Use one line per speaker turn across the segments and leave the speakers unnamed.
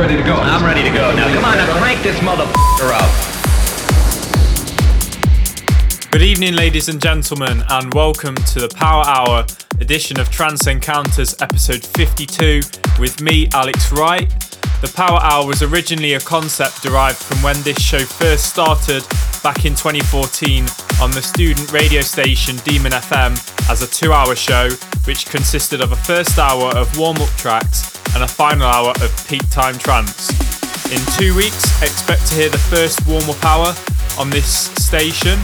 ready to go.
I'm ready to go. Now, come on, now crank this motherfucker up.
Good evening, ladies and gentlemen, and welcome to the Power Hour edition of Trance Encounters, episode 52, with me, Alex Wright. The Power Hour was originally a concept derived from when this show first started back in 2014 on the student radio station Demon FM as a two hour show, which consisted of a first hour of warm up tracks and a final hour of peak time trance. In two weeks, expect to hear the first warm up hour on this station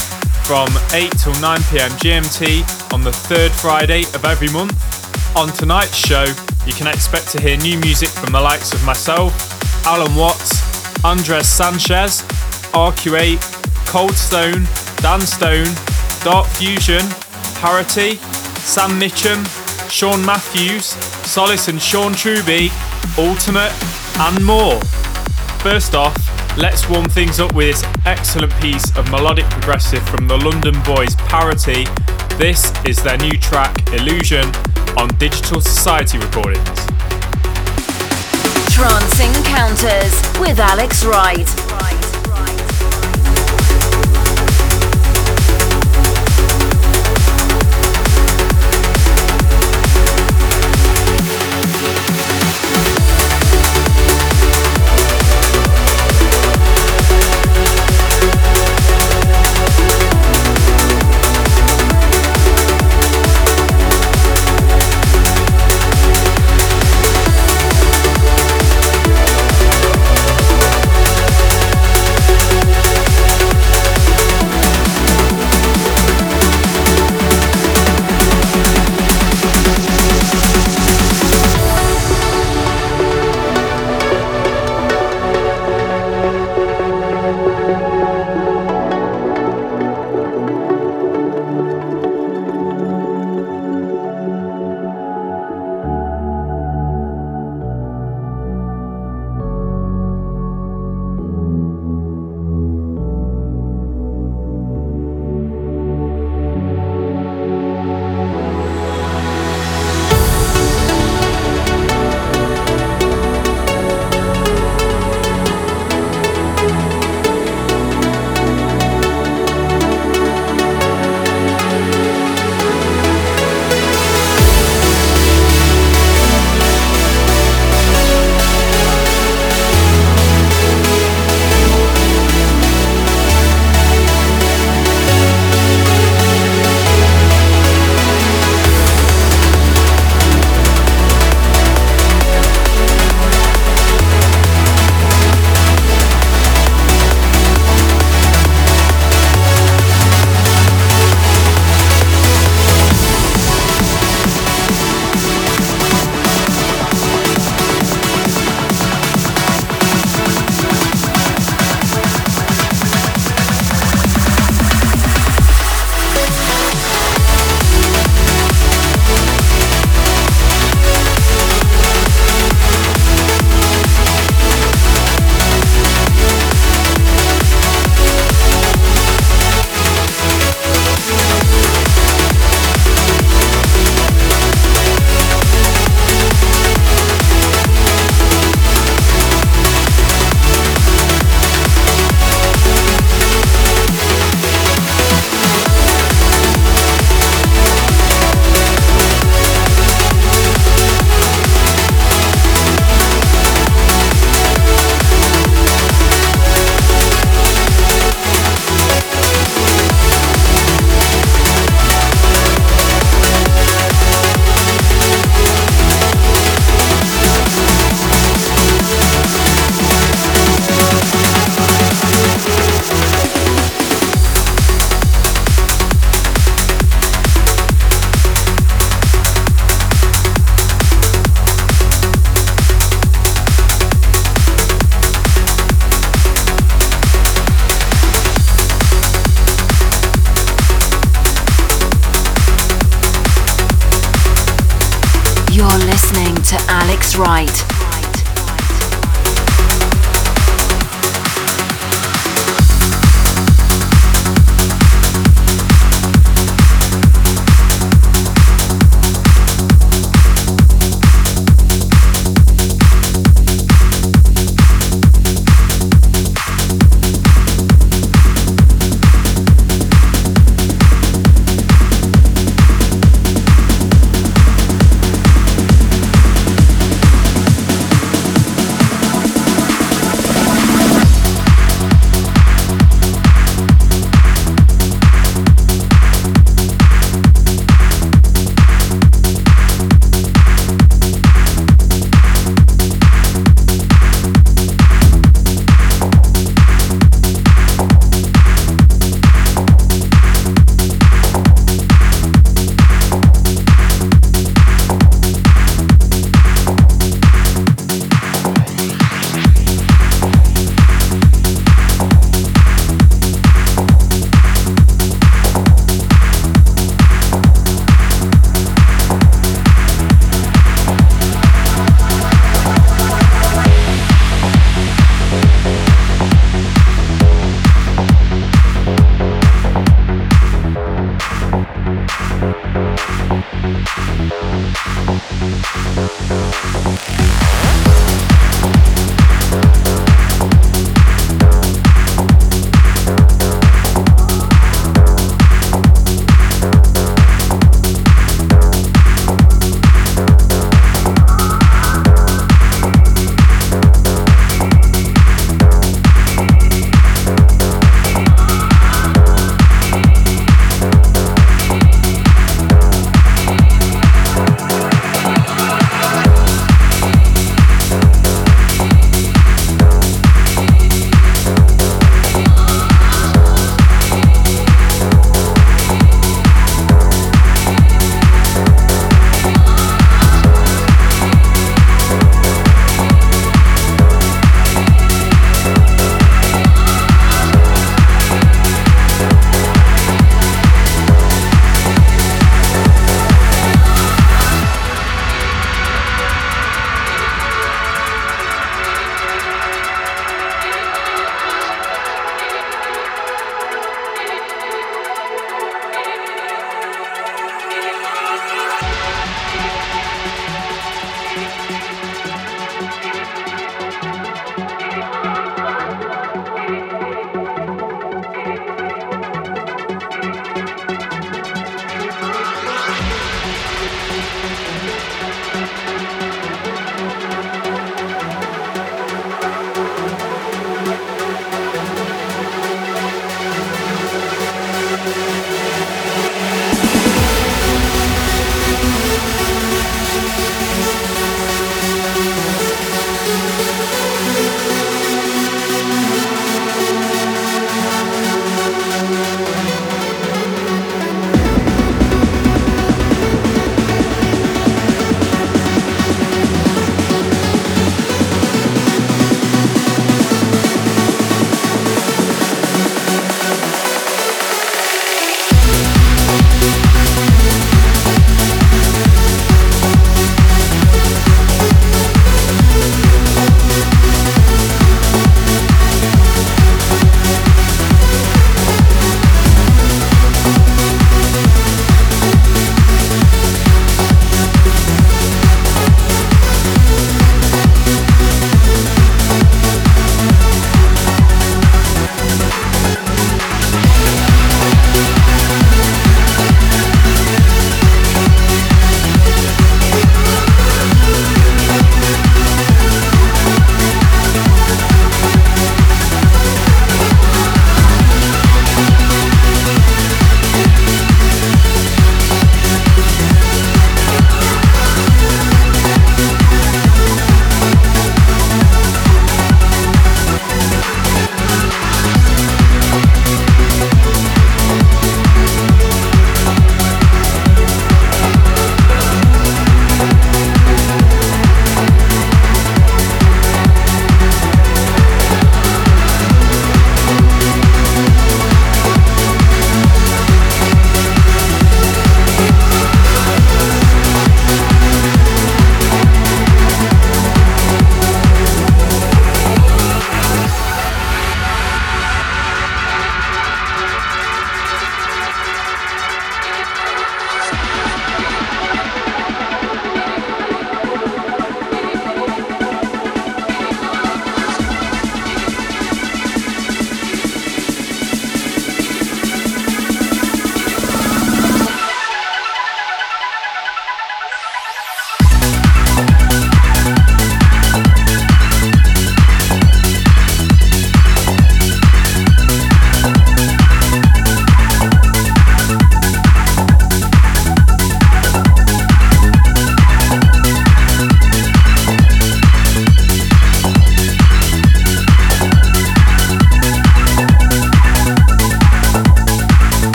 from 8 till 9 pm GMT on the third Friday of every month. On tonight's show, you can expect to hear new music from the likes of myself, Allen Watts, Andres Sanchez, RQ8, Cold Stone, Dan Stone, Dark Fusion, Parity, Sam Mitchum, Sean Matthews, Solace and Sean Truby, Ultimate, and more. First off, let's warm things up with this excellent piece of melodic progressive from the London boys Parity. This is their new track, Illusion, on Digital Society Recordings.
Trance Encounters with Alex Wright.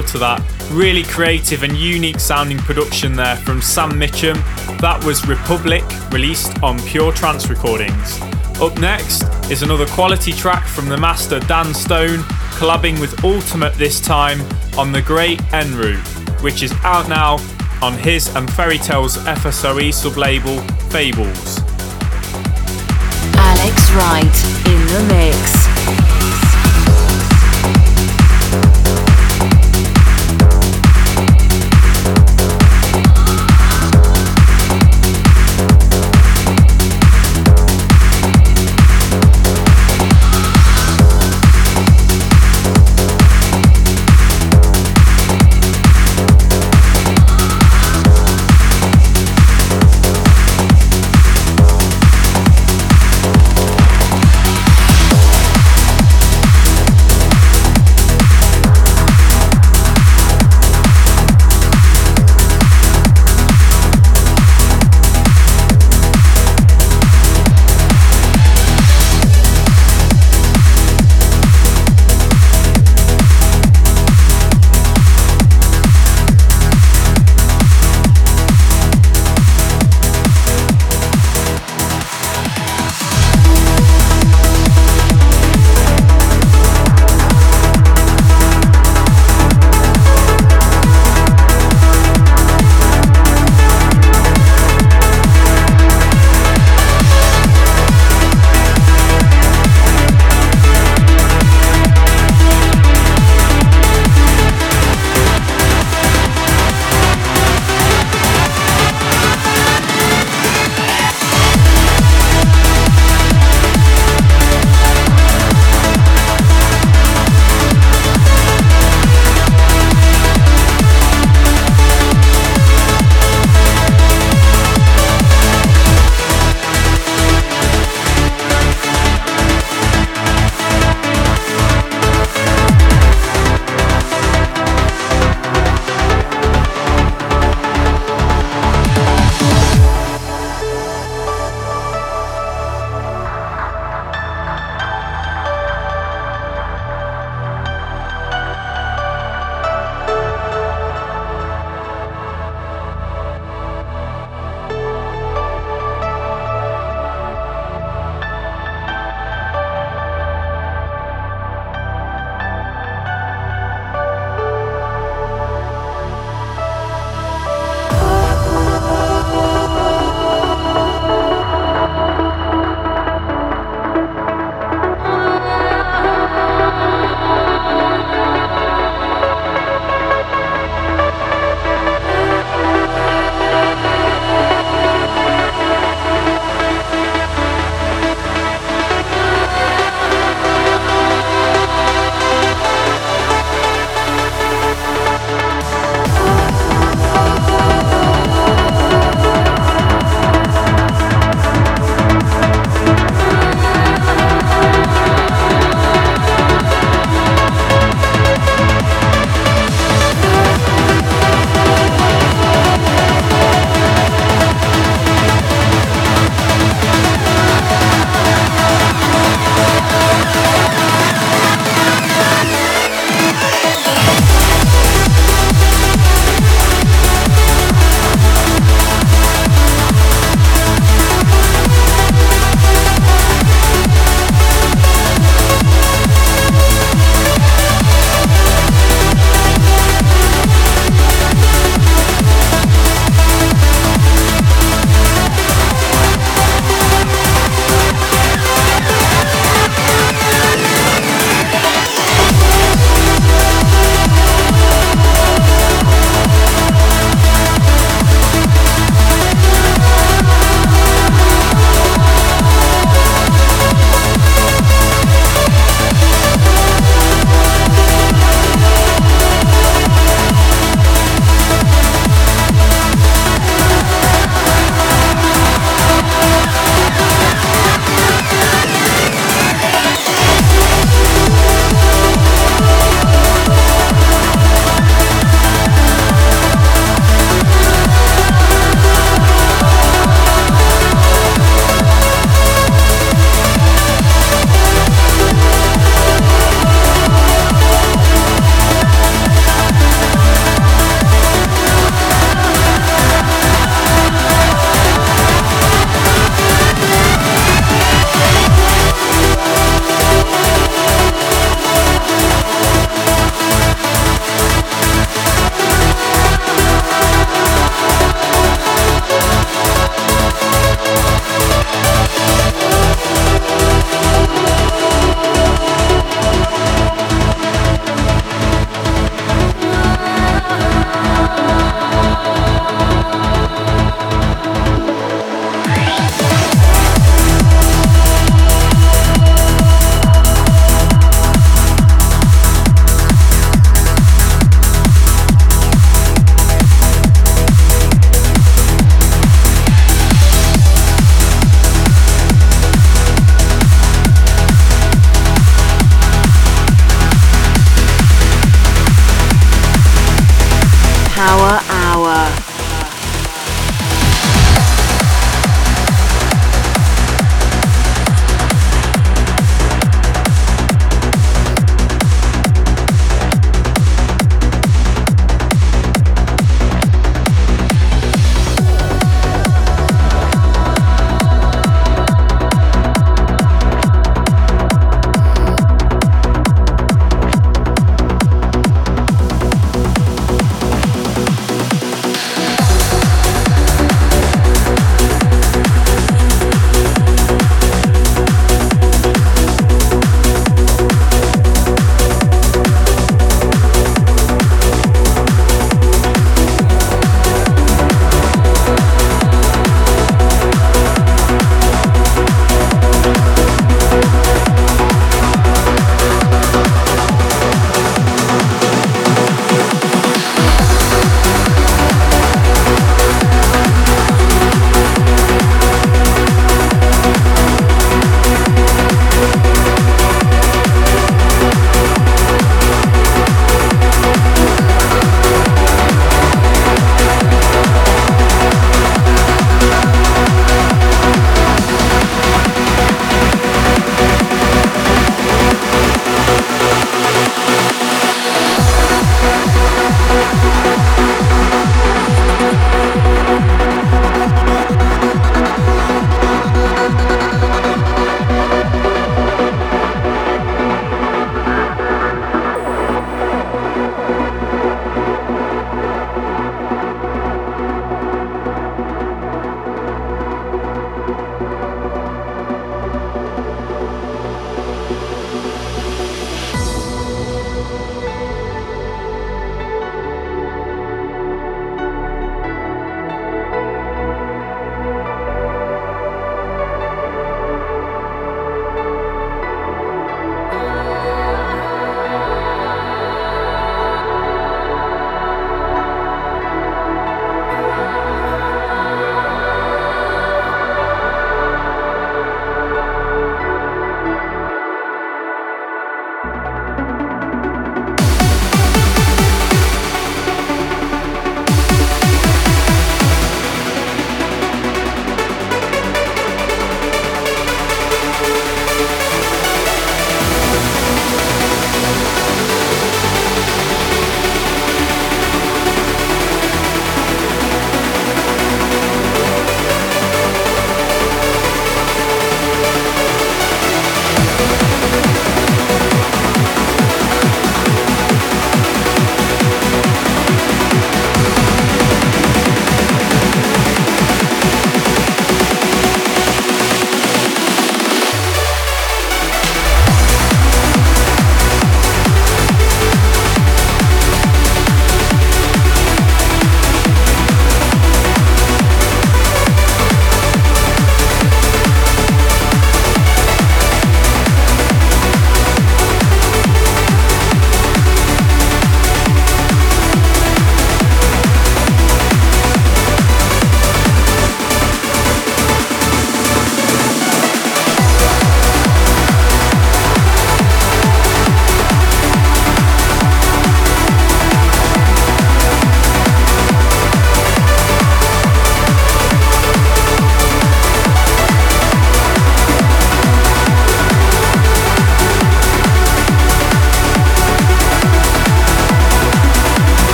Feel to that. Really creative and unique sounding production there from Sam Mitcham. That was Republic, released on Pure Trance Recordings. Up next is another quality track from the master Dan Stone, collabing with Ultimate this time on the great En route, which is out now on his and Ferry Tayle's FSOE sublabel Fables.
Alex Wright in the mix.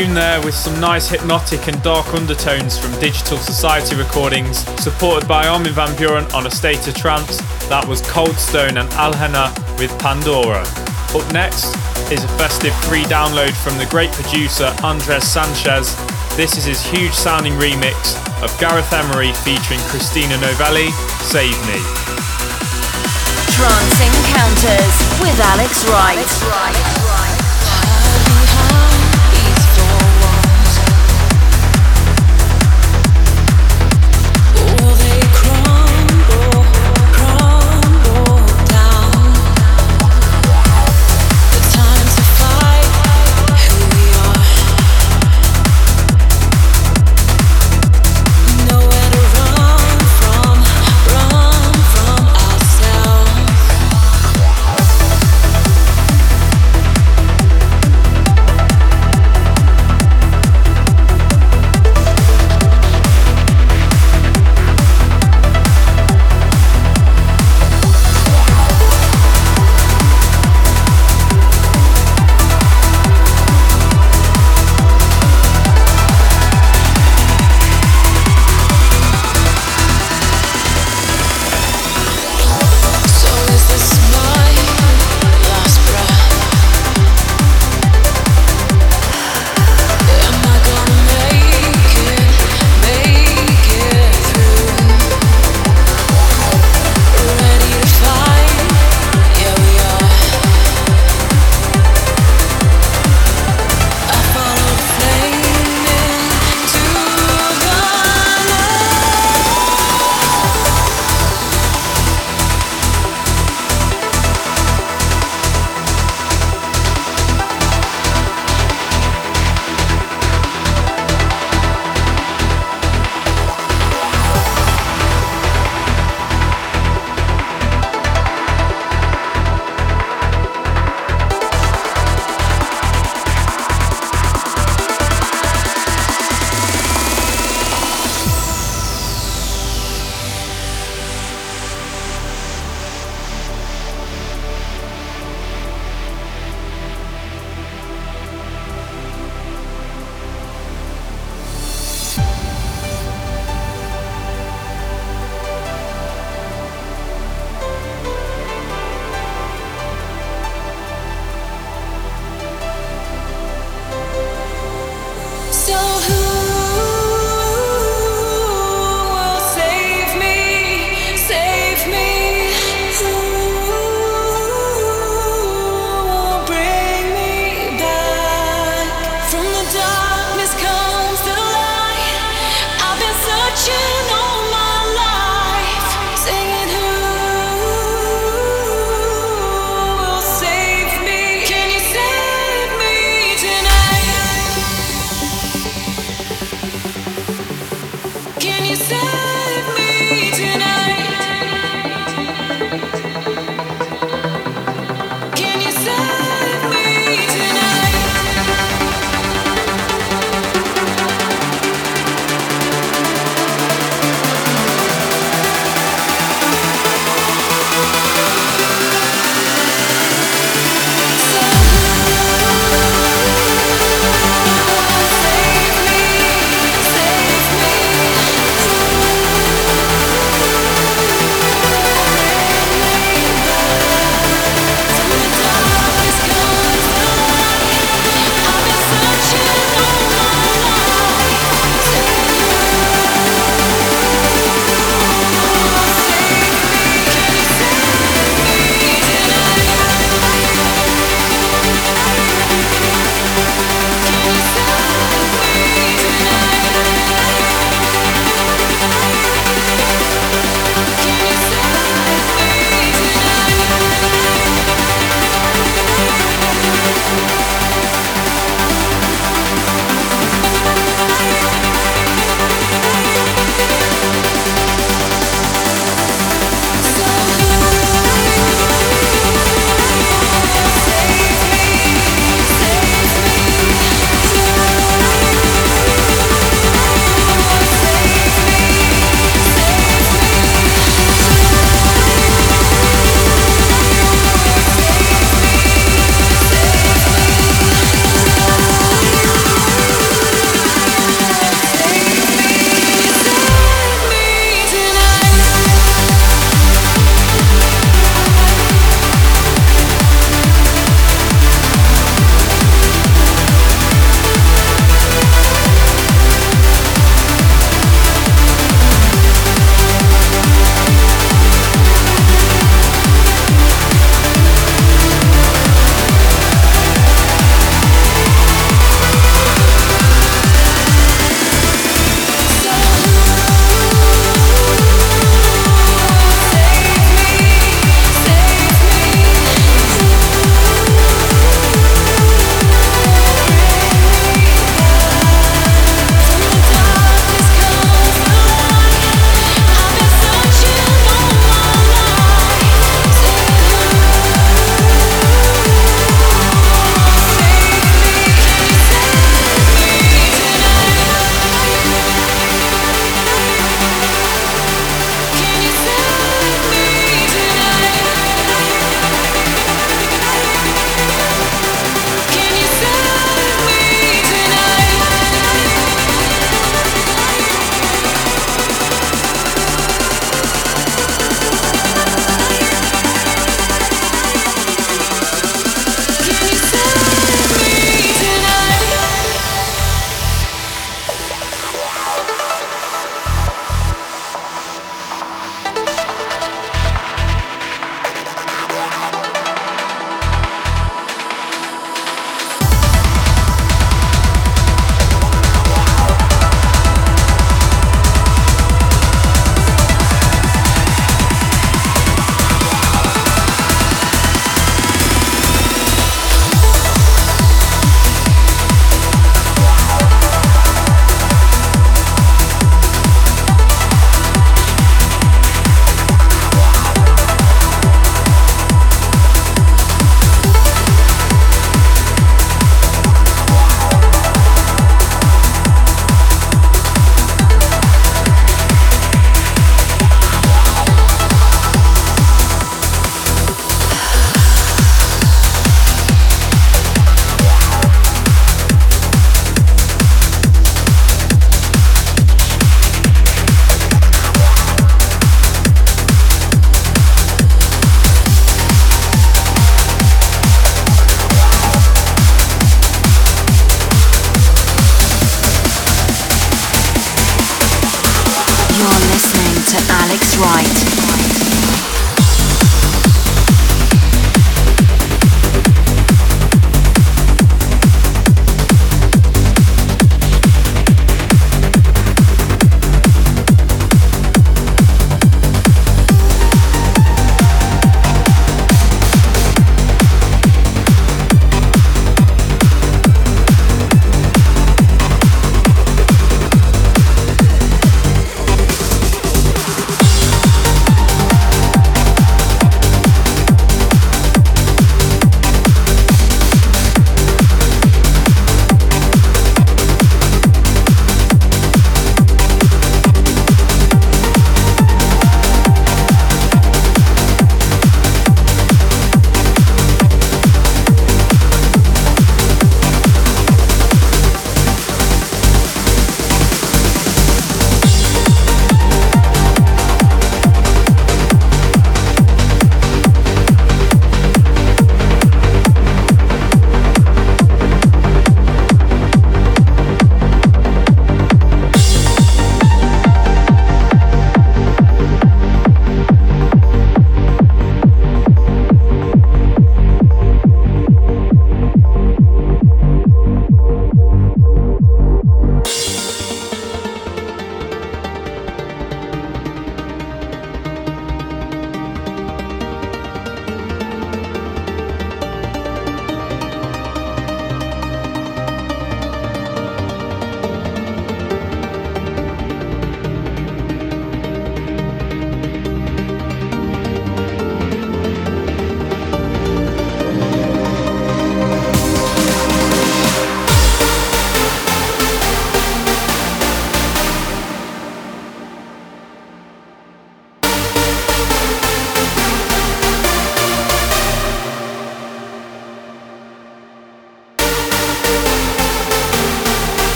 Tune there with some nice hypnotic and dark undertones from Digital Society recordings, supported by Armin van Buuren on A State of Trance. That was Coldstone and Alhena with Pandora. Up next is a festive free download from the great producer Andres Sanchez. This is his huge sounding remix of Gareth Emery featuring Christina Novelli, Save Me.
Trance Encounters with Alex Wright. Alex Wright.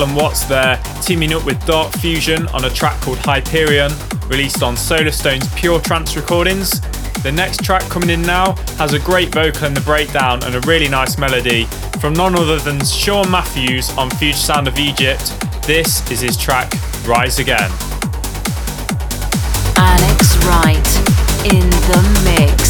Allen Watts there, teaming up with Dark Fusion on a track called Hyperion, released on Solarstone's Pure Trance recordings. The next track coming in now has a great vocal in the breakdown and a really nice melody from none other than Sean Matthews on Future Sound of Egypt. This is his track Rise Again.
Alex Wright in the mix.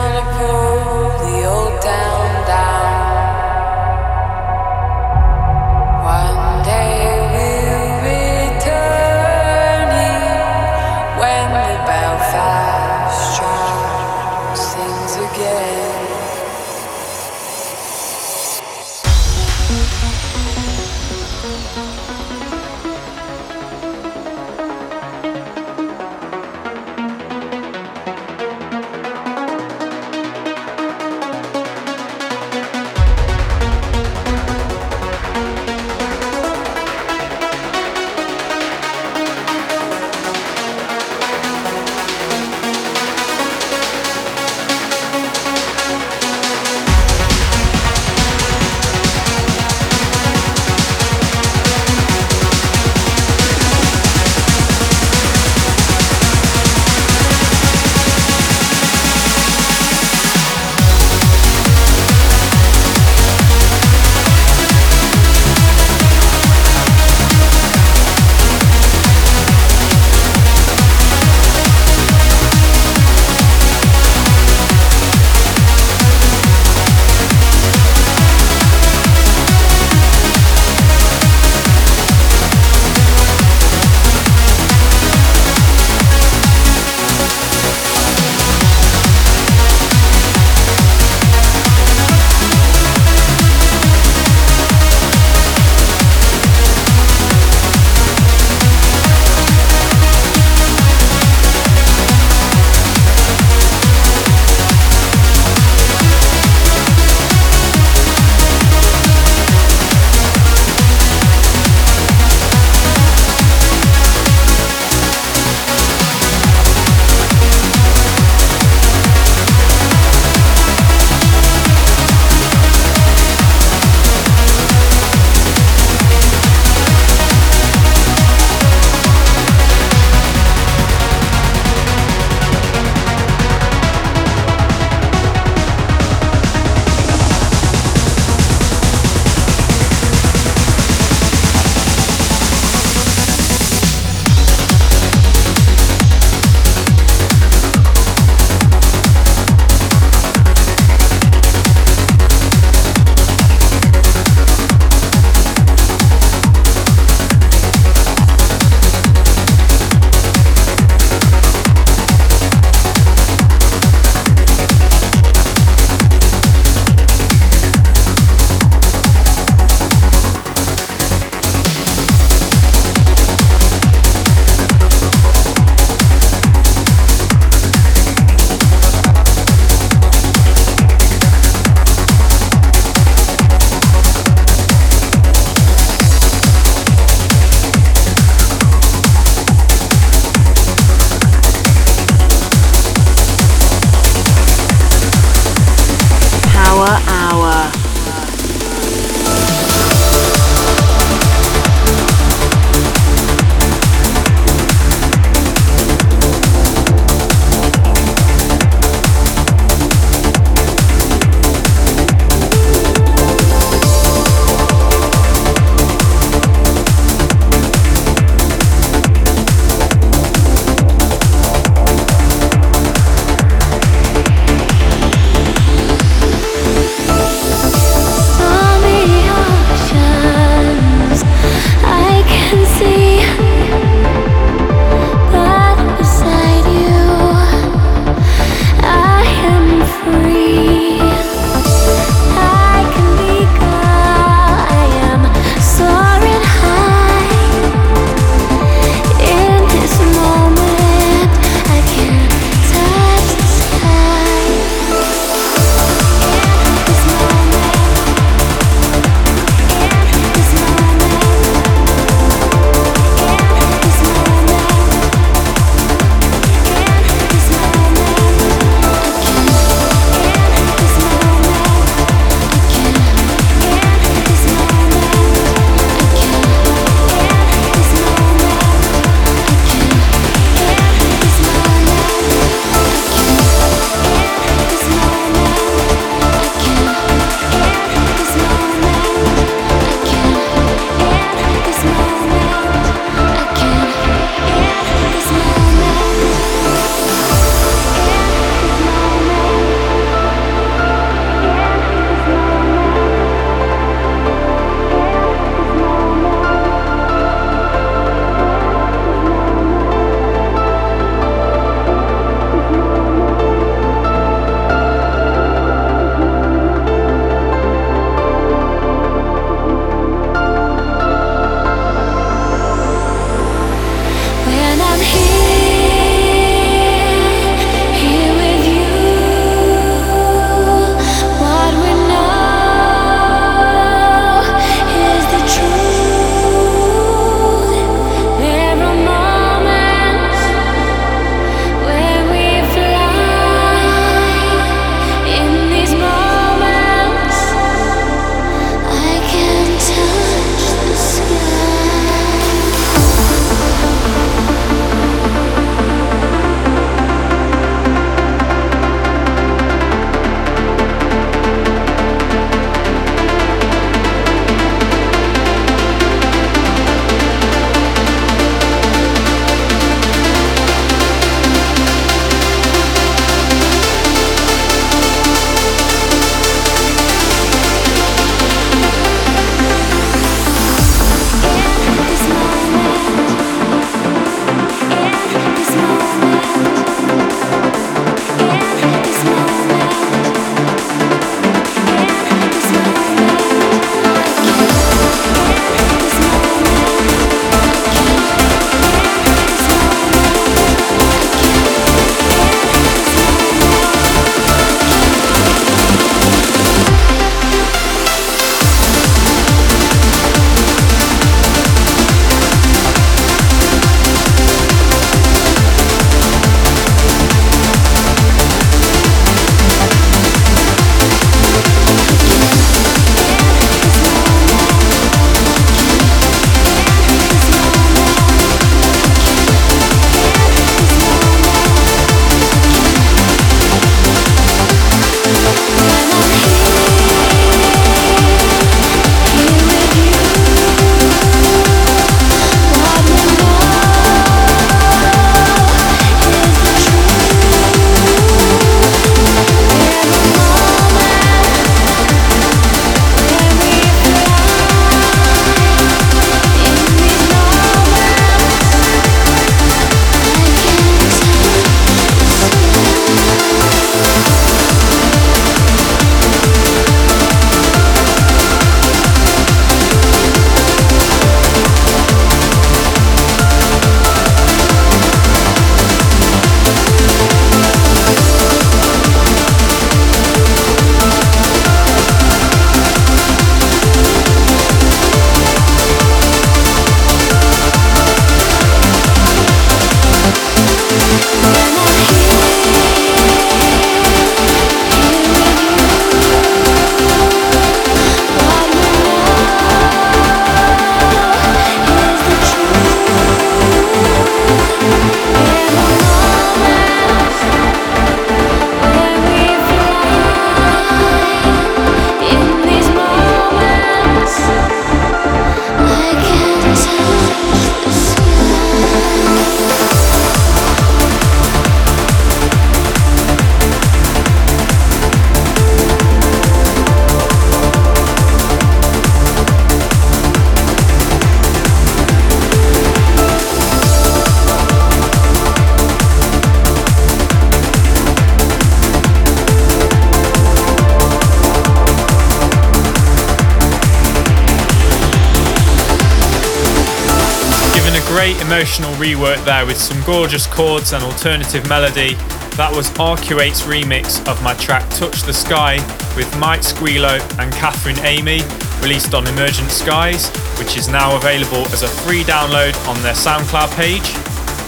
emotional there with some gorgeous chords and alternative melody. That was Arcuate's remix of my track Touch the Sky with Mike Squilo and Catherine Amy, released on Emergent Skies, which is now available as a free download on their SoundCloud page.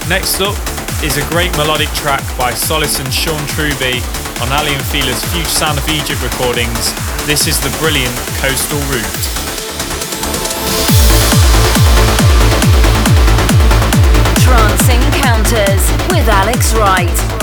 Next up is a great melodic track by Solis and Sean Truby on Aly and Future Sound of Egypt recordings. This is the brilliant Coastal Route.
Encounters with Alex Wright.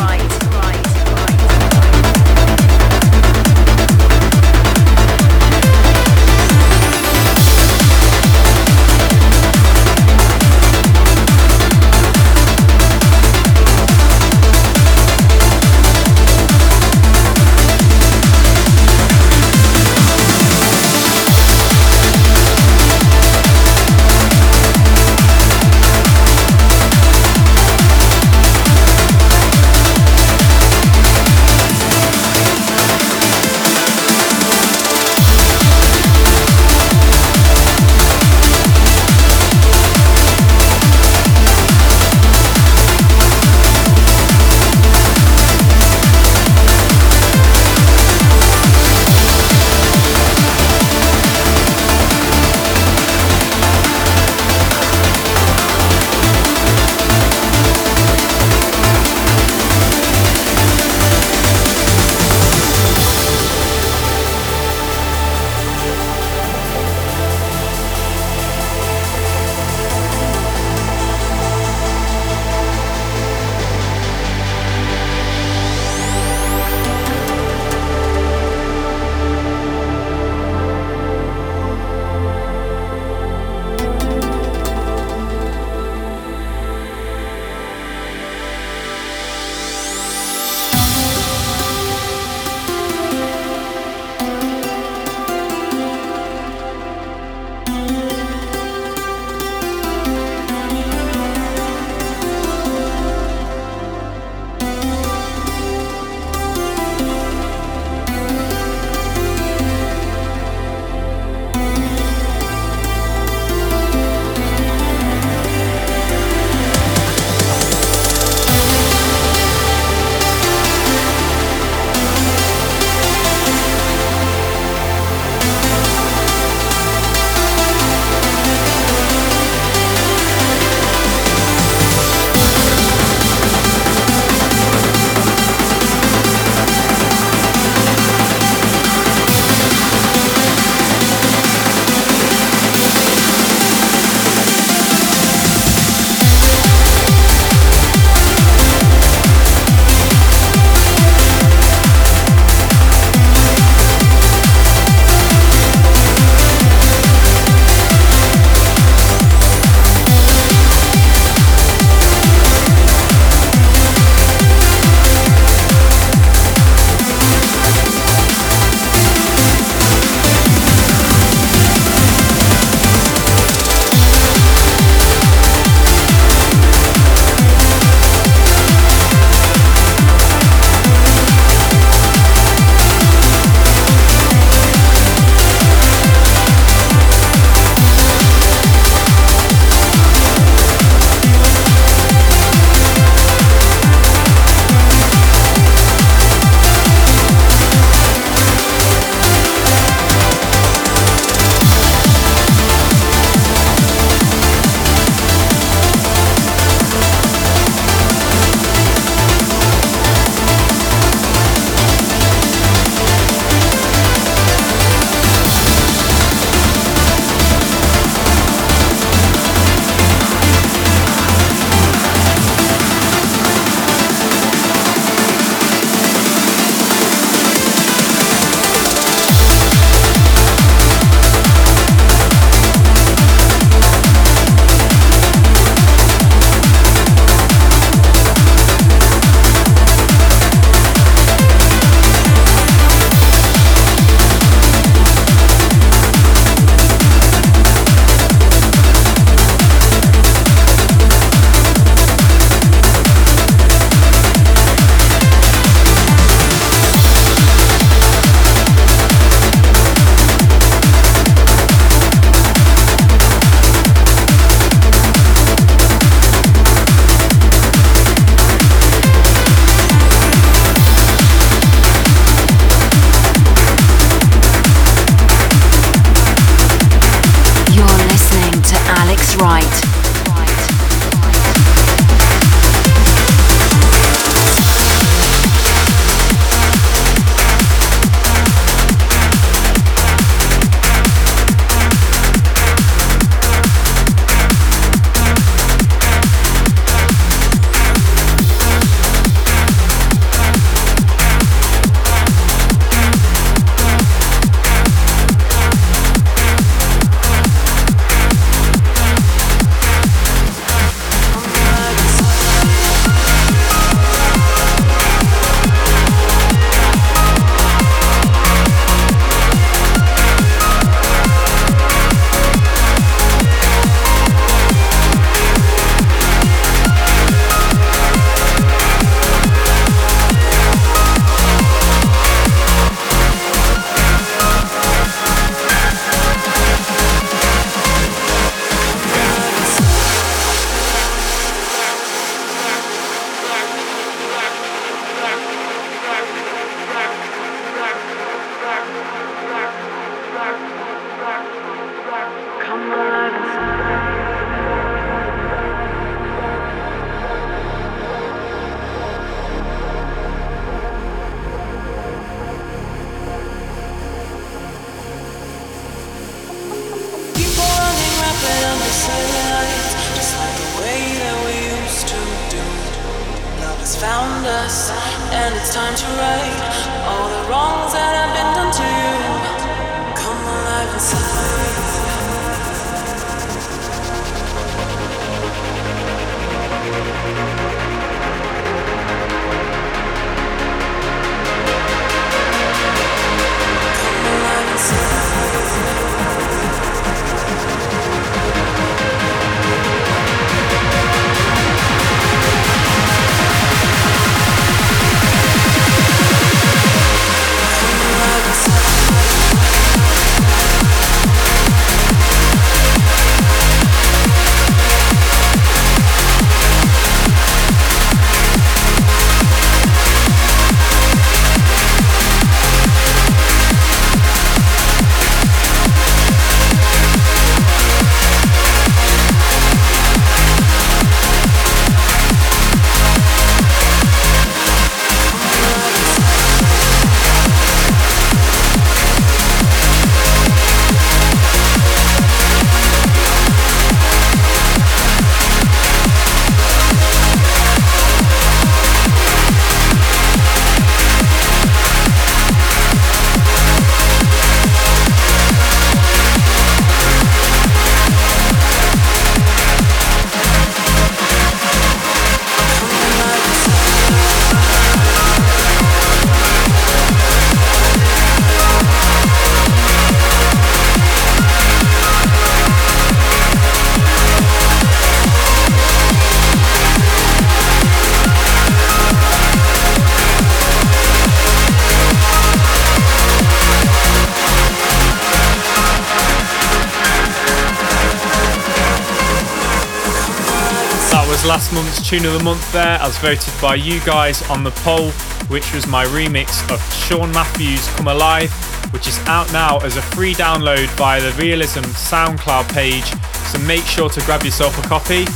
Last month's Tune of the Month there, as voted by you guys on the poll, which was my remix of Sean Matthews' Come Alive, which is out now as a free download via the Realism SoundCloud page, so make sure to grab yourself a copy.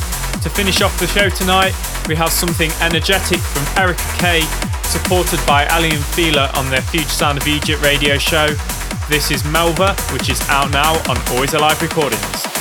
To finish off the show tonight, we have something energetic from Erica Kay, supported by Aly and Fila on their Future Sound of Egypt radio show. This is Melva, which is out now on Always Alive Recordings.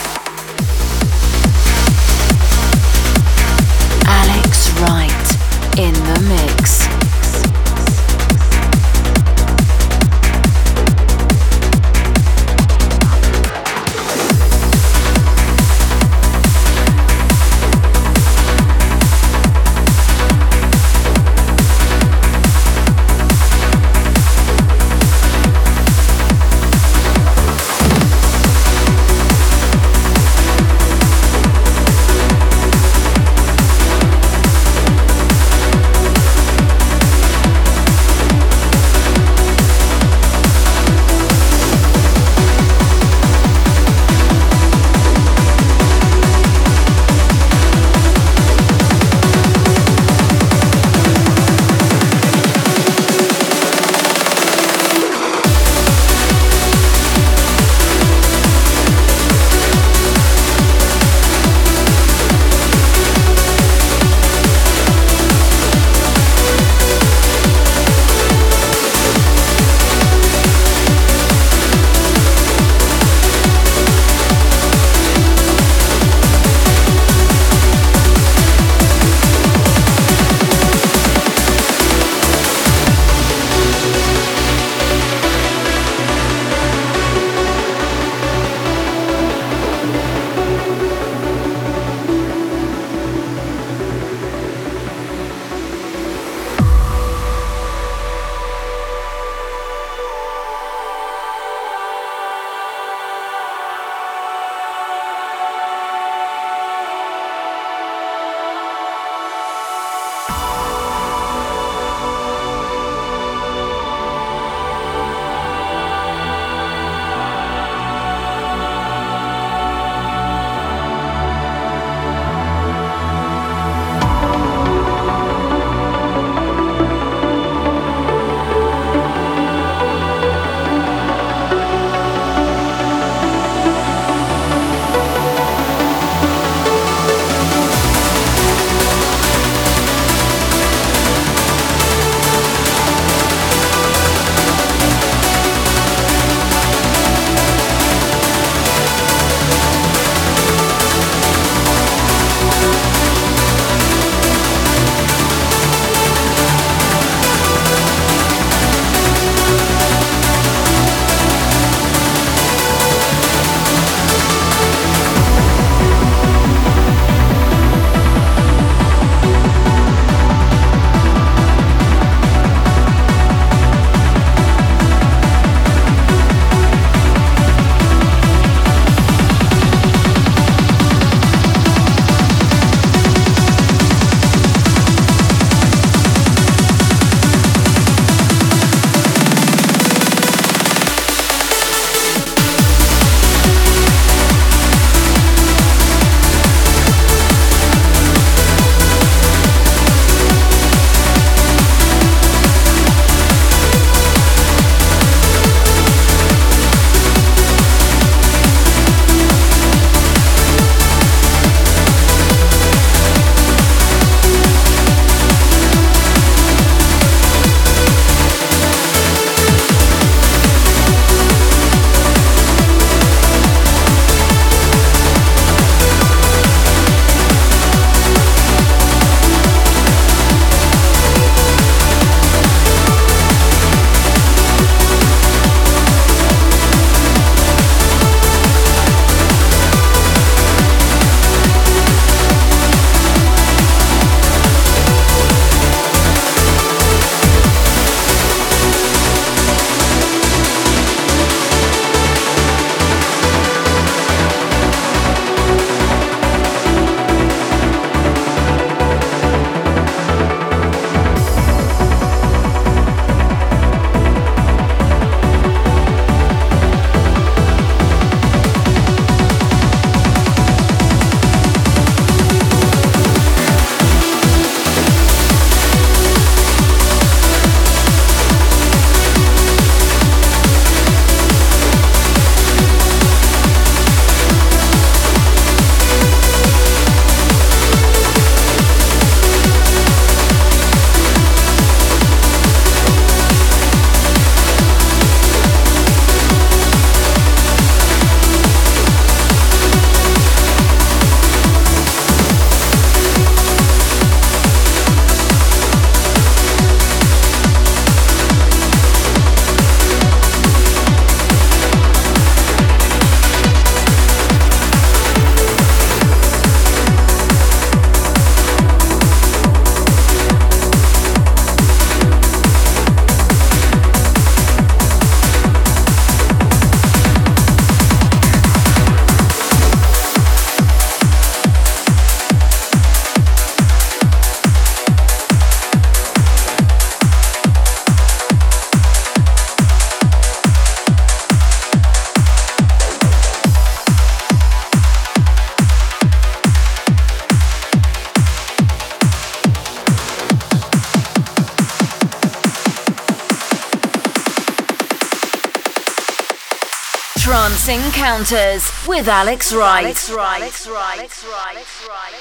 Encounters with Alex Wright. Alex Wright. Alex Wright. Alex Wright.